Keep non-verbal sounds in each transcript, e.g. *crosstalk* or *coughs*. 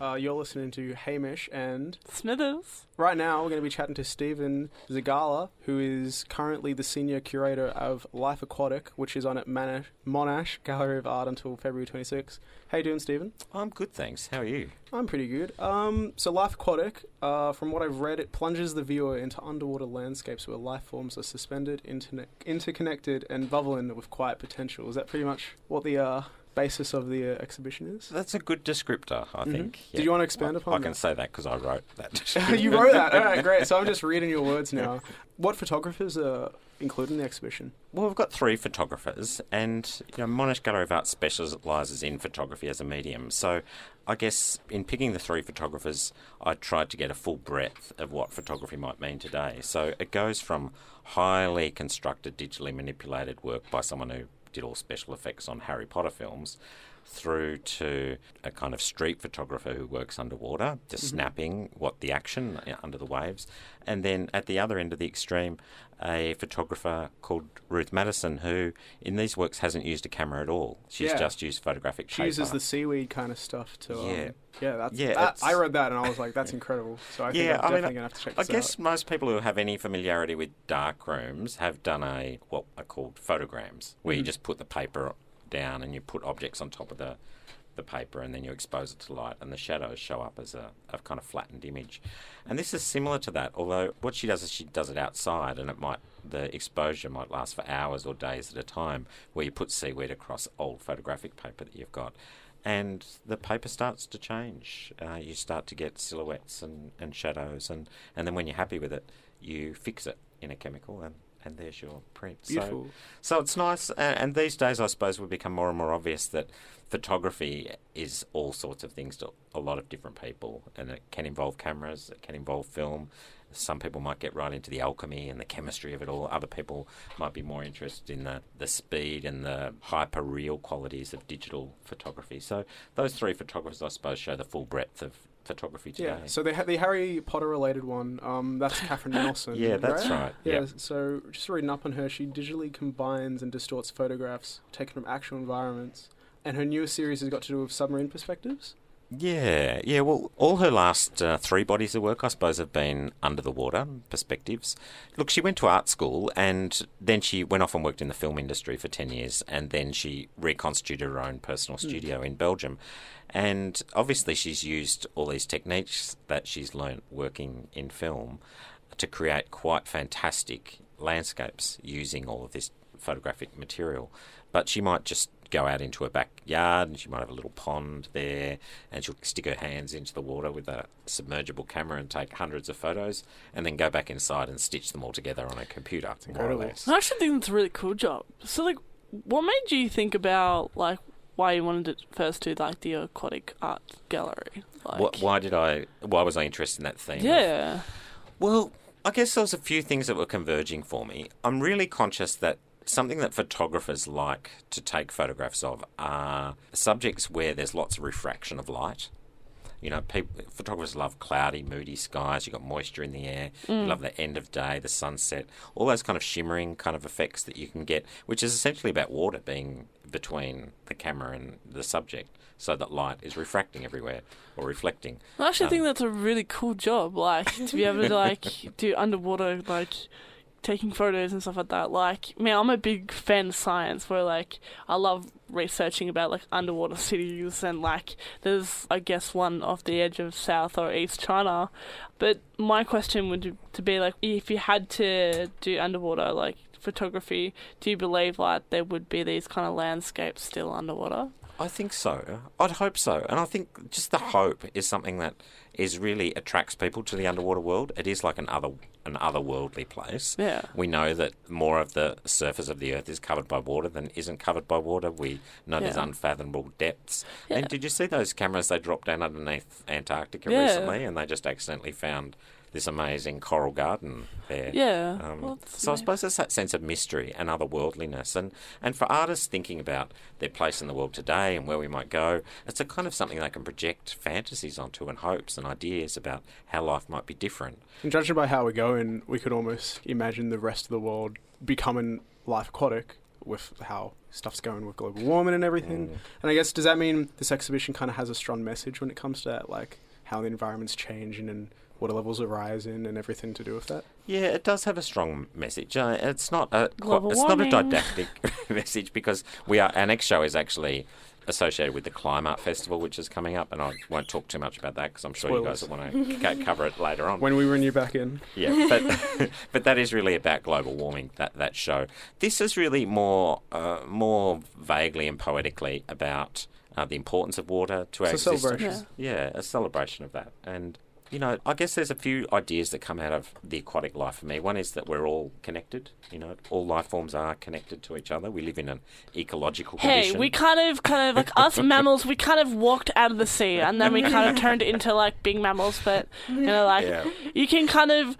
Uh, you're listening to Hamish, and Smithers. right now we're going to be chatting to Stephen Zagala, who is currently the senior curator of Life Aquatic, which is on at Monash, Monash Gallery of Art until February 26. How you doing, Stephen? I'm good, thanks. How are you? I'm pretty good. Um, so Life Aquatic, uh, from what I've read, it plunges the viewer into underwater landscapes where life forms are suspended, interne- interconnected, and bubbling with quiet potential. Is that pretty much what the uh, basis of the uh, exhibition is? That's a good descriptor, I Mhm. think. Did you want to expand I, upon I that? can say that because I wrote that. *laughs* you wrote that. All right, great. So I'm *laughs* just reading your words now. What photographers are included in the exhibition? Well, we've got three photographers, and you know, Monash Gallery of Art specialises in photography as a medium. So, I guess in picking the three photographers, I tried to get a full breadth of what photography might mean today. So it goes from highly constructed, digitally manipulated work by someone who did all special effects on Harry Potter films. Through to a kind of street photographer who works underwater, just snapping what the action uh, under the waves, and then at the other end of the extreme, a photographer called Ruth Maddison, who in these works hasn't used a camera at all. She's Yeah. just used photographic She paper. uses the seaweed kind of stuff to. Um, Yeah. yeah, that's. Yeah, that- I read that and I was like, that's *laughs* incredible. So I think Yeah, I'm I mean, definitely gonna have to check I guess out. most people who have any familiarity with dark rooms have done a what are called photograms, where you Mhm. just put the paper down and you put objects on top of the the paper and then you expose it to light and the shadows show up as a, a kind of flattened image. And this is similar to that, although what she does is she does it outside and it might the exposure might last for hours or days at a time where you put seaweed across old photographic paper that you've got. And the paper starts to change. Uh, you start to get silhouettes and, and shadows, and, and then when you're happy with it, you fix it in a chemical, and, and there's your print. So, Beautiful. so it's nice, and, and these days I suppose will become more and more obvious that photography is all sorts of things to a lot of different people, and it can involve cameras, it can involve film. Some people might get right into the alchemy and the chemistry of it all. Other people might be more interested in the, the speed and the hyper real qualities of digital photography. So those three photographers, I suppose, show the full breadth of photography today. Yeah. So they ha- the Harry Potter related one. Um, that's *laughs* Catherine Nelson. Yeah, that's right. Yeah. Yeah. So just reading up on her, she digitally combines and distorts photographs taken from actual environments, and her newest series has got to do with submarine perspectives. Yeah, yeah. Well, all her last uh, three bodies of work, I suppose, have been under the water perspectives. Look, she went to art school and then she went off and worked in the film industry for 10 years and then she reconstituted her own personal studio in Belgium. And obviously, she's used all these techniques that she's learnt working in film to create quite fantastic landscapes using all of this photographic material. But she might just go out into her backyard and she might have a little pond there and she'll stick her hands into the water with a submergible camera and take hundreds of photos and then go back inside and stitch them all together on a computer, more or less. I actually think that's a really cool job. So, like, what made you think about like why you wanted to first do like the aquatic art gallery? Like, Wh- why did I? Why was I interested in that theme? of- Yeah. Well, I guess there was a few things that were converging for me. I'm really conscious that something that photographers like to take photographs of are subjects where there's lots of refraction of light. You know, people, photographers love cloudy, moody skies. You've got moisture in the air. You love the end of day, the sunset, all those kind of shimmering kind of effects that you can get, which is essentially about water being between the camera and the subject, so that light is refracting everywhere or reflecting. I actually Um, think that's a really cool job. Like to be able to like *laughs* do underwater like taking photos and stuff like that. Like, man, I'm a big fan of science. Where like I love researching about like underwater cities and like there's I guess one off the edge of South or East China. But my question would to be like, if you had to do underwater like photography, do you believe like there would be these kind of landscapes still underwater? I think so. I'd hope so. And I think just the hope is something that is really attracts people to the underwater world. It is like an other an otherworldly place. Yeah. We know that more of the surface of the earth is covered by water than isn't covered by water. We know there's unfathomable depths. Yeah. And did you see those cameras they dropped down underneath Antarctica Yeah. recently and they just accidentally found this amazing coral garden there? Yeah. Um, Well, it's so I suppose there's that sense of mystery and otherworldliness, and and for artists thinking about their place in the world today and where we might go, it's a kind of something they can project fantasies onto and hopes and ideas about how life might be different. And judging by how we're going, we could almost imagine the rest of the world becoming life aquatic with how stuff's going with global warming and everything. Mm. And I guess does that mean this exhibition kind of has a strong message when it comes to that, like how the environment's changing and water levels are rising and everything to do with that? Yeah, it does have a strong message. Uh, it's not a Global it's not a didactic *laughs* message because we are our next show is actually associated with the Climate Festival, which is coming up, and I won't talk too much about that because I'm sure Spoilers. you guys will want to ca- cover it later on. When we bring you back in, Yeah, but *laughs* but that is really about global warming. That that show. This is really more uh, more vaguely and poetically about uh, the importance of water to our It's a existence. celebration. Yeah, a celebration of that. And you know, I guess there's a few ideas that come out of the aquatic life for me. One is that we're all connected. You know, all life forms are connected to each other. We live in an ecological Hey, condition. we kind of, kind of like us mammals. We kind of walked out of the sea, and then we *laughs* kind of turned into like big mammals. But you know, like yeah. you can kind of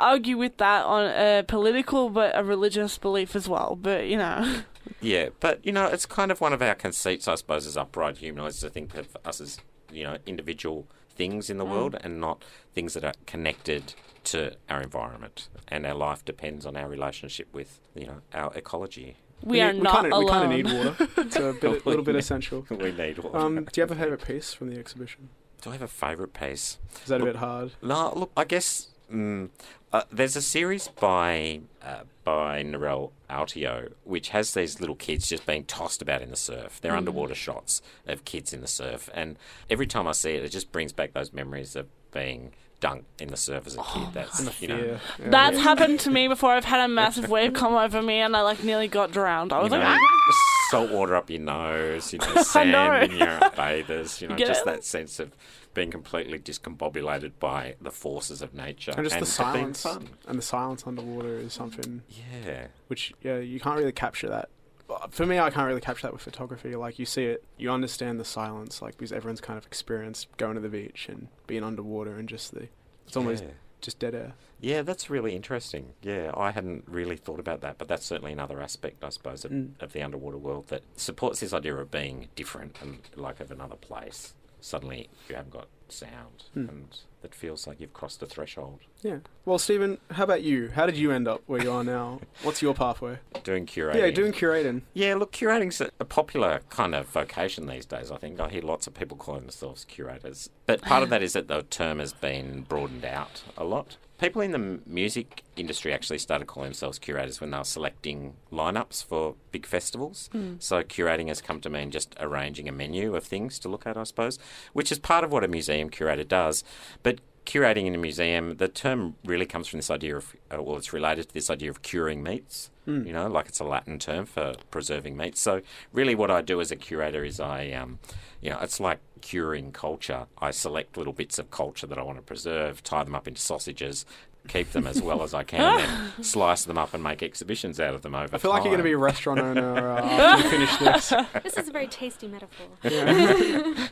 argue with that on a political but a religious belief as well. But you know, Yeah, but you know, it's kind of one of our conceits, I suppose, as upright humanoids to think of us as you know individual things in the world and not things that are connected to our environment, and our life depends on our relationship with you know our ecology. we are we not kinda, alone. We kind of need water. It's a bit, *laughs* little bit essential. *laughs* we need water. Um, do you have a favourite piece from the exhibition? Do I have a favourite piece? Is that a bit hard? No, look, I guess mm, uh, there's a series by uh, by Narelle Autio which has these little kids just being tossed about in the surf. They're underwater shots of kids in the surf, and every time I see it, it just brings back those memories of being dunked in the surf as a kid. That's you know. Yeah. That's happened to me before. I've had a massive wave come over me, and I like nearly got drowned. I You was know, like, "Ah!" Salt water up your nose, you know, *laughs* sand know. in your bathers, you know, Get just that sense of being completely discombobulated by the forces of nature and just the it being silence and the silence underwater is something Yeah. which yeah you can't really capture that. Uh, for me, I can't really capture that with photography. Like you see it, you understand the silence, like because everyone's kind of experienced going to the beach and being underwater and just the it's almost Yeah. Just dead air. Yeah, that's really interesting. Yeah, I hadn't really thought about that, but that's certainly another aspect, I suppose, of, Mm. of the underwater world that supports this idea of being different and like of another place. Suddenly, you haven't got sound, Mm. and it feels like you've crossed a threshold. Yeah. Well, Stephen, how about you? How did you end up where you are now? *laughs* What's your pathway? Doing curating. Yeah, doing curating. Yeah, look, curating's a, a popular kind of vocation these days. I think I hear lots of people calling themselves curators, but part of that is that the term has been broadened out a lot. People in the music industry actually started calling themselves curators when they were selecting lineups for big festivals. So curating has come to mean just arranging a menu of things to look at, I suppose, which is part of what a museum curator does. But curating in a museum, the term really comes from this idea of, uh, well, it's related to this idea of curing meats. Mm. You know, like it's a Latin term for preserving meats. So really, what I do as a curator is I, um, you know, it's like curing culture. I select little bits of culture that I want to preserve, tie them up into sausages. Keep them as well as I can, and then *laughs* slice them up and make exhibitions out of them over time. I feel like you're going to be a restaurant owner uh, *laughs* after you finish this. This is a very tasty metaphor. *laughs*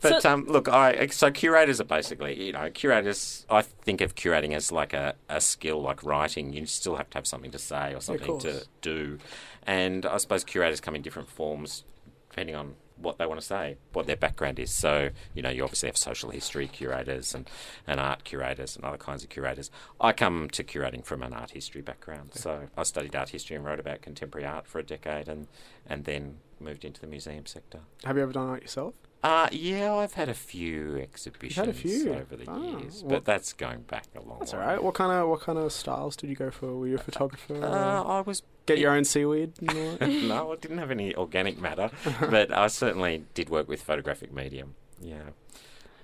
But So- um, look, I so curators are basically, you know, curators. I think of curating as like a, a skill, like writing. You still have to have something to say or something to do, and I suppose curators come in different forms depending on what they want to say, what their background is. So, you know, you obviously have social history curators and, and art curators and other kinds of curators. I come to curating from an art history background. So I studied art history and wrote about contemporary art for a decade and, and then moved into the museum sector. Have you ever done art yourself? Uh, yeah, I've had a few exhibitions few? over the Ah, years, well- but that's going back a long That's way. all right. What kind of what kind of styles did you go for? Were you a photographer? Uh, I was Get your own seaweed? and all that? *laughs* no, I didn't have any organic matter, *laughs* but I certainly did work with photographic medium. Yeah.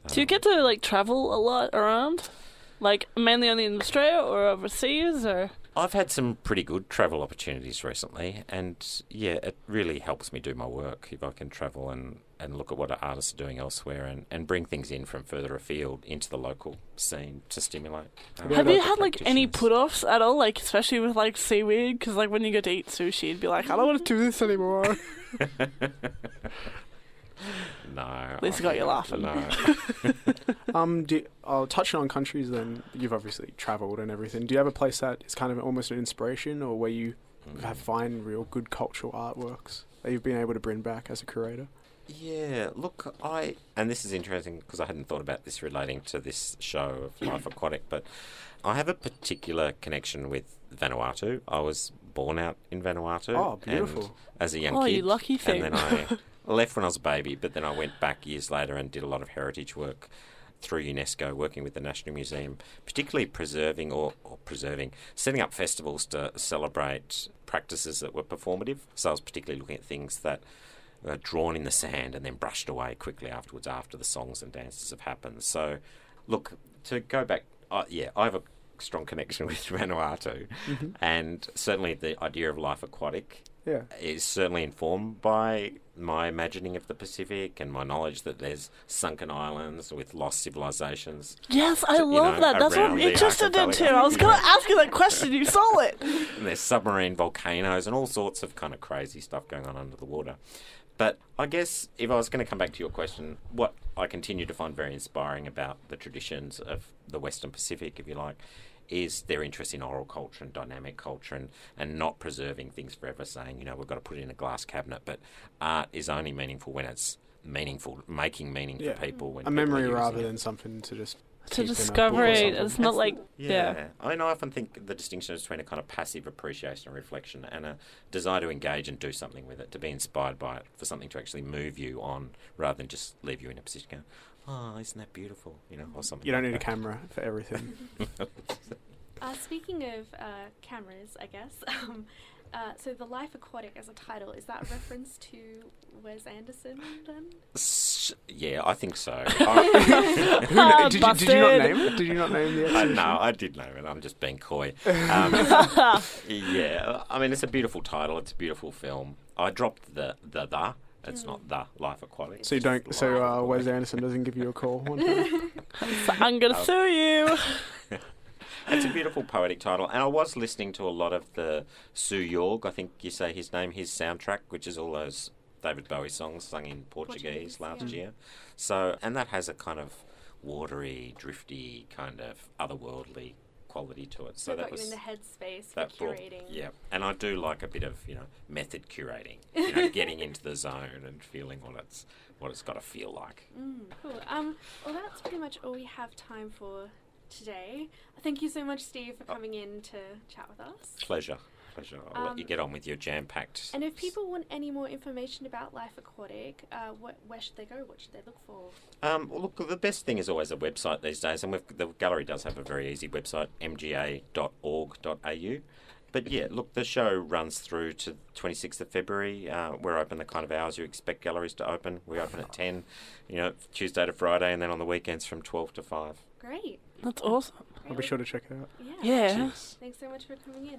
Do you Um, get to like travel a lot around, like mainly only in Australia or overseas, or I've had some pretty good travel opportunities recently, and yeah, it really helps me do my work if I can travel and, and look at what artists are doing elsewhere and, and bring things in from further afield into the local scene to stimulate. um, have you had like any put-offs at all? Like especially with like seaweed, because like when you go to eat sushi, you'd be like, I don't want to do this anymore. *laughs* *laughs* *laughs* No. At least I you got you laughing. No. *laughs* um, do I'll touch on countries. Then you've obviously travelled and everything. Do you have a place that is kind of almost an inspiration, or where you have find real good cultural artworks that you've been able to bring back as a curator? Yeah, look, I and this is interesting because I hadn't thought about this relating to this show of *coughs* Life Aquatic, but I have a particular connection with Vanuatu. I was born out in Vanuatu. Oh, beautiful. as a young Oh, kid, you lucky thing. And then I *laughs* left when I was a baby, but then I went back years later and did a lot of heritage work through UNESCO, working with the National Museum, particularly preserving or, or preserving, setting up festivals to celebrate practices that were performative. So I was particularly looking at things that were drawn in the sand and then brushed away quickly afterwards after the songs and dances have happened. So, look, to go back, uh, yeah, I have a strong connection *laughs* with Vanuatu, Mm-hmm. and certainly the idea of life aquatic Yeah. is certainly informed by my imagining of the Pacific and my knowledge that there's sunken islands with lost civilizations. Yes, I you love know, that. That's what I'm interested in too. I was going to ask you that question. You saw it. *laughs* And there's submarine volcanoes and all sorts of kind of crazy stuff going on under the water. But I guess if I was going to come back to your question, what I continue to find very inspiring about the traditions of the Western Pacific, if you like, is their interest in oral culture and dynamic culture and, and not preserving things forever, saying, you know, we've got to put it in a glass cabinet. But art is only meaningful when it's meaningful, making meaning Yeah. for people. When A people memory rather it. than something to just To keep in a book or discover it. It's not like Yeah. yeah. I mean, I often think the distinction is between a kind of passive appreciation and reflection and a desire to engage and do something with it, to be inspired by it, for something to actually move you on rather than just leave you in a position going, oh, isn't that beautiful? You know, or something. You don't like need a camera for everything. *laughs* Uh, speaking of uh, cameras, I guess. *laughs* Um, uh, so the Life Aquatic as a title is that a reference to Wes Anderson? Then S- Yeah, I think so. Who *laughs* I, kn- did, you, did you not name it? Did you not name the I exhibition? know, I did name it. I'm just being coy. Um, yeah, I mean, it's a beautiful title. It's a beautiful film. I dropped the the the. It's not the Life Aquatic. So you don't. So uh, Wes Anderson doesn't give you a call one time. *laughs* *laughs* I'm gonna Oh. sue you. *laughs* It's a beautiful poetic title, and I was listening to a lot of the Seu Jorge, I think you say his name, his soundtrack, which is all those David Bowie songs sung in Portuguese, Portuguese, last yeah. year. So, and that has a kind of watery, drifty, kind of otherworldly quality to it. So so that was the headspace for that brought, curating. yeah. And I do like a bit of you know method curating, *laughs* you know, getting into the zone and feeling what it's what it's got to feel like. Mm, cool. Um, well, that's pretty much all we have time for today. Thank you so much, Steve, for Oh. coming in to chat with us. Pleasure, pleasure. I'll let you Um, get on with your jam-packed. And if people want any more information about Life Aquatic, uh, what, where should they go? What should they look for? Um, well, look, the best thing is always a website these days, and we've, the gallery does have a very easy website, mga.org.au. But yeah, look, the show runs through to 26th of February. Uh, we're open the kind of hours you expect galleries to open. We open at 10, you know, Tuesday to Friday, and then on the weekends from 12 to 5. Great. That's awesome. I'll be sure to check it out. Yeah. Yeah. Thanks so much for coming in.